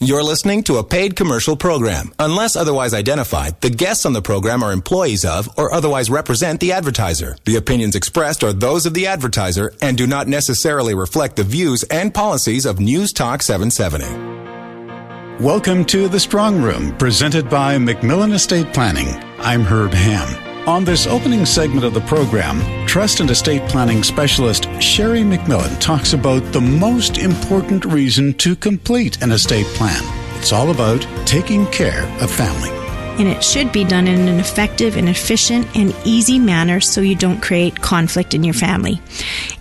You're listening to a paid commercial program. Unless otherwise identified, the guests on the program are employees of or otherwise represent the advertiser. The opinions expressed are those of the advertiser and do not necessarily reflect the views and policies of News Talk 770. Welcome to The Strong Room, presented by Macmillan Estate Planning. I'm Herb Ham. On this opening segment of the program, Trust and Estate Planning Specialist Sherry McMillan talks about the most important reason to complete an estate plan. It's all about taking care of family. And it should be done in an effective and efficient and easy manner so you don't create conflict in your family.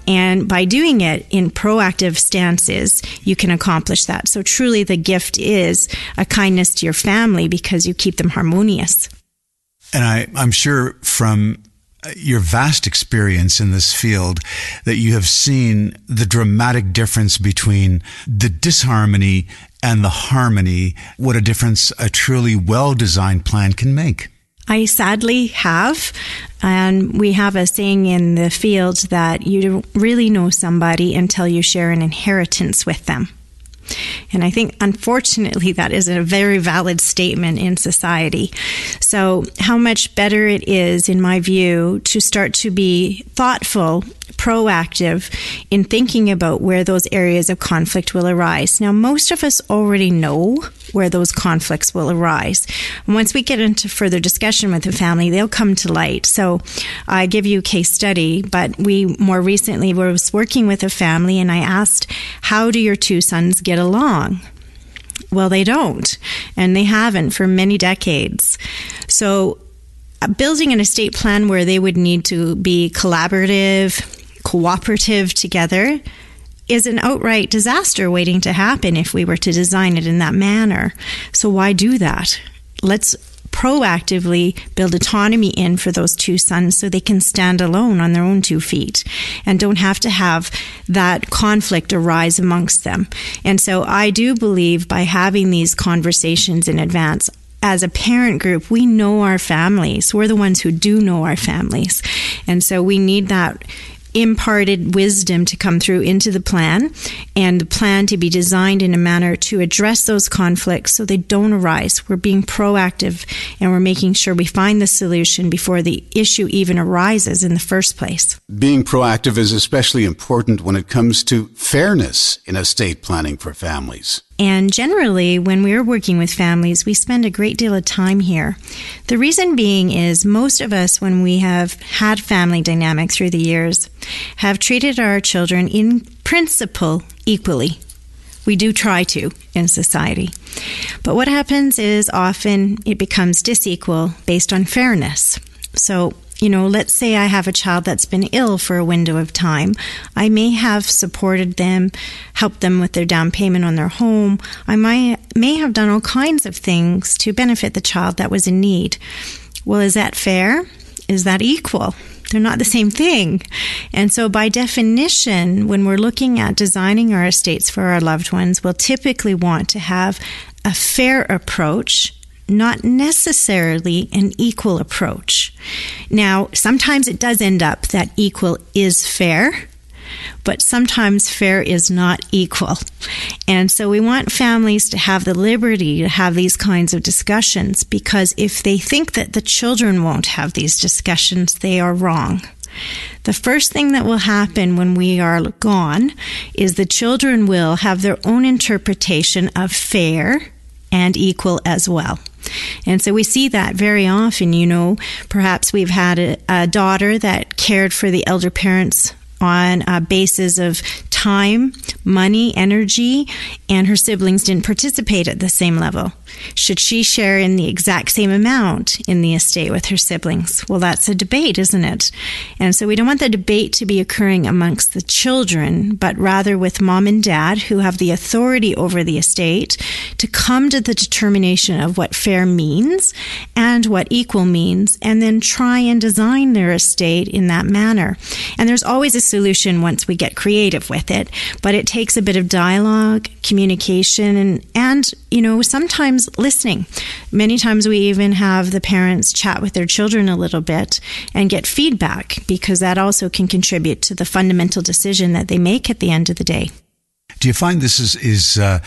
And by doing it in proactive stances, you can accomplish that. So truly the gift is a kindness to your family because you keep them harmonious. And I, I'm sure from your vast experience in this field that you have seen the dramatic difference between the disharmony and the harmony, what a difference a truly well designed plan can make. I sadly have. And we have a saying in the field that you don't really know somebody until you share an inheritance with them. And I think, unfortunately, that is a very valid statement in society. So, how much better it is, in my view, to start to be thoughtful proactive in thinking about where those areas of conflict will arise. Now, most of us already know where those conflicts will arise. once we get into further discussion with the family, they'll come to light. So I give you a case study, but we more recently was working with a family and I asked, how do your two sons get along? Well, they don't, and they haven't for many decades. So uh, building an estate plan where they would need to be collaborative, cooperative together is an outright disaster waiting to happen if we were to design it in that manner. So why do that? Let's proactively build autonomy in for those two sons so they can stand alone on their own two feet and don't have to have that conflict arise amongst them. And so I do believe by having these conversations in advance, as a parent group, we know our families. We're the ones who do know our families. And so we need that imparted wisdom to come through into the plan and the plan to be designed in a manner to address those conflicts so they don't arise. We're being proactive and we're making sure we find the solution before the issue even arises in the first place. Being proactive is especially important when it comes to fairness in estate planning for families. And generally, when we're working with families, we spend a great deal of time here. The reason being is most of us, when we have had family dynamics through the years, have treated our children in principle equally. We do try to in society. But what happens is often it becomes disequal based on fairness. So you know, let's say I have a child that's been ill for a window of time. I may have supported them, helped them with their down payment on their home. I might, may have done all kinds of things to benefit the child that was in need. Well, is that fair? Is that equal? They're not the same thing. And so, by definition, when we're looking at designing our estates for our loved ones, we'll typically want to have a fair approach not necessarily an equal approach. Now, sometimes it does end up that equal is fair, but sometimes fair is not equal. And so we want families to have the liberty to have these kinds of discussions because if they think that the children won't have these discussions, they are wrong. The first thing that will happen when we are gone is the children will have their own interpretation of fair and equal as well. And so we see that very often, you know, perhaps we've had a, a daughter that cared for the elder parents on a basis of time, money, energy, and her siblings didn't participate at the same level. Should she share in the exact same amount in the estate with her siblings? Well, that's a debate, isn't it? And so we don't want the debate to be occurring amongst the children, but rather with mom and dad who have the authority over the estate to come to the determination of what fair means and what equal means, and then try and design their estate in that manner. And there's always a solution once we get creative with it, but it takes a bit of dialogue, communication, and, and you know, sometimes listening. Many times we even have the parents chat with their children a little bit and get feedback because that also can contribute to the fundamental decision that they make at the end of the day. Do you find this is, is uh,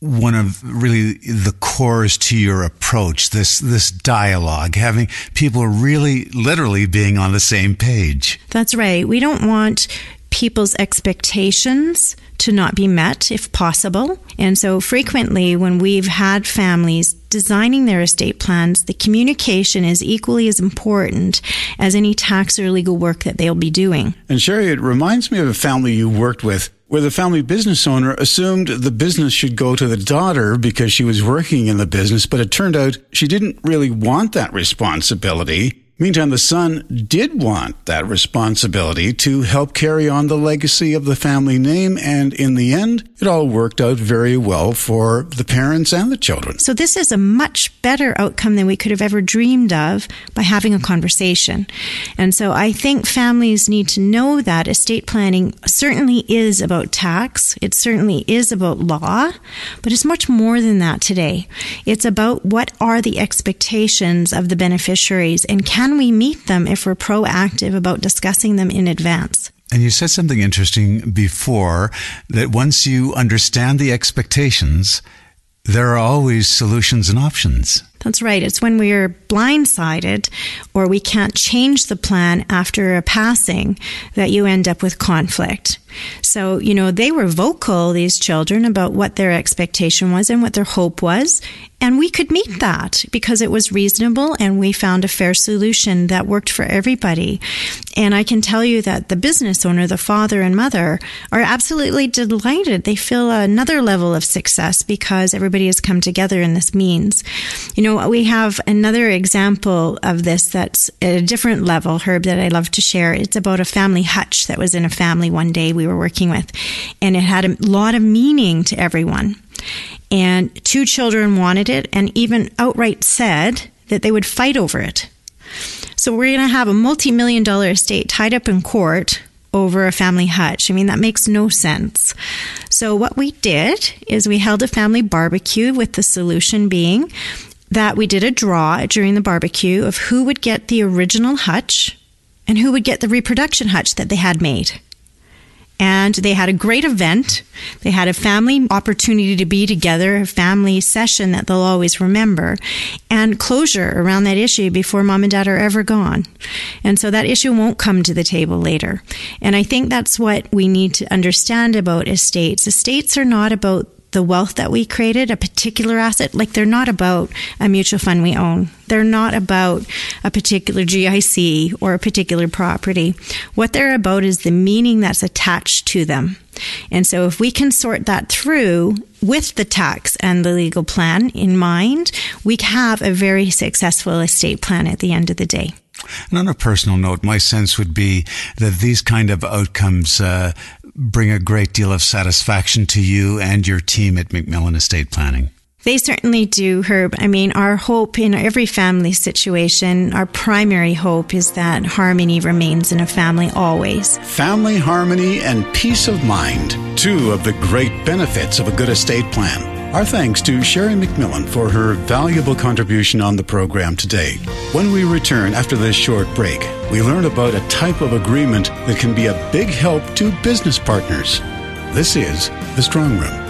one of really the cores to your approach this this dialogue having people really literally being on the same page that's right we don't want people's expectations to not be met if possible. And so frequently when we've had families designing their estate plans, the communication is equally as important as any tax or legal work that they'll be doing. And Sherry, it reminds me of a family you worked with where the family business owner assumed the business should go to the daughter because she was working in the business, but it turned out she didn't really want that responsibility. Meantime, the son did want that responsibility to help carry on the legacy of the family name, and in the end, it all worked out very well for the parents and the children. So, this is a much better outcome than we could have ever dreamed of by having a conversation. And so, I think families need to know that estate planning certainly is about tax, it certainly is about law, but it's much more than that today. It's about what are the expectations of the beneficiaries and can can we meet them if we're proactive about discussing them in advance? And you said something interesting before that once you understand the expectations, there are always solutions and options. That's right. It's when we're blindsided or we can't change the plan after a passing that you end up with conflict. So, you know, they were vocal, these children, about what their expectation was and what their hope was. And we could meet that because it was reasonable and we found a fair solution that worked for everybody. And I can tell you that the business owner, the father and mother, are absolutely delighted. They feel another level of success because everybody has come together in this means. You know, we have another example of this that's at a different level, Herb, that I love to share. It's about a family hutch that was in a family one day we were working with, and it had a lot of meaning to everyone. And two children wanted it and even outright said that they would fight over it. So we're going to have a multi million dollar estate tied up in court over a family hutch. I mean, that makes no sense. So, what we did is we held a family barbecue with the solution being that we did a draw during the barbecue of who would get the original hutch and who would get the reproduction hutch that they had made and they had a great event. They had a family opportunity to be together, a family session that they'll always remember, and closure around that issue before mom and dad are ever gone. And so that issue won't come to the table later. And I think that's what we need to understand about estates. Estates are not about the wealth that we created, a particular asset, like they're not about a mutual fund we own. They're not about a particular GIC or a particular property. What they're about is the meaning that's attached to them. And so if we can sort that through with the tax and the legal plan in mind, we have a very successful estate plan at the end of the day. And on a personal note, my sense would be that these kind of outcomes uh, bring a great deal of satisfaction to you and your team at McMillan Estate Planning. They certainly do, Herb. I mean, our hope in every family situation, our primary hope is that harmony remains in a family always. Family harmony and peace of mind, two of the great benefits of a good estate plan. Our thanks to Sherry McMillan for her valuable contribution on the program today. When we return after this short break, we learn about a type of agreement that can be a big help to business partners. This is The Strong Room.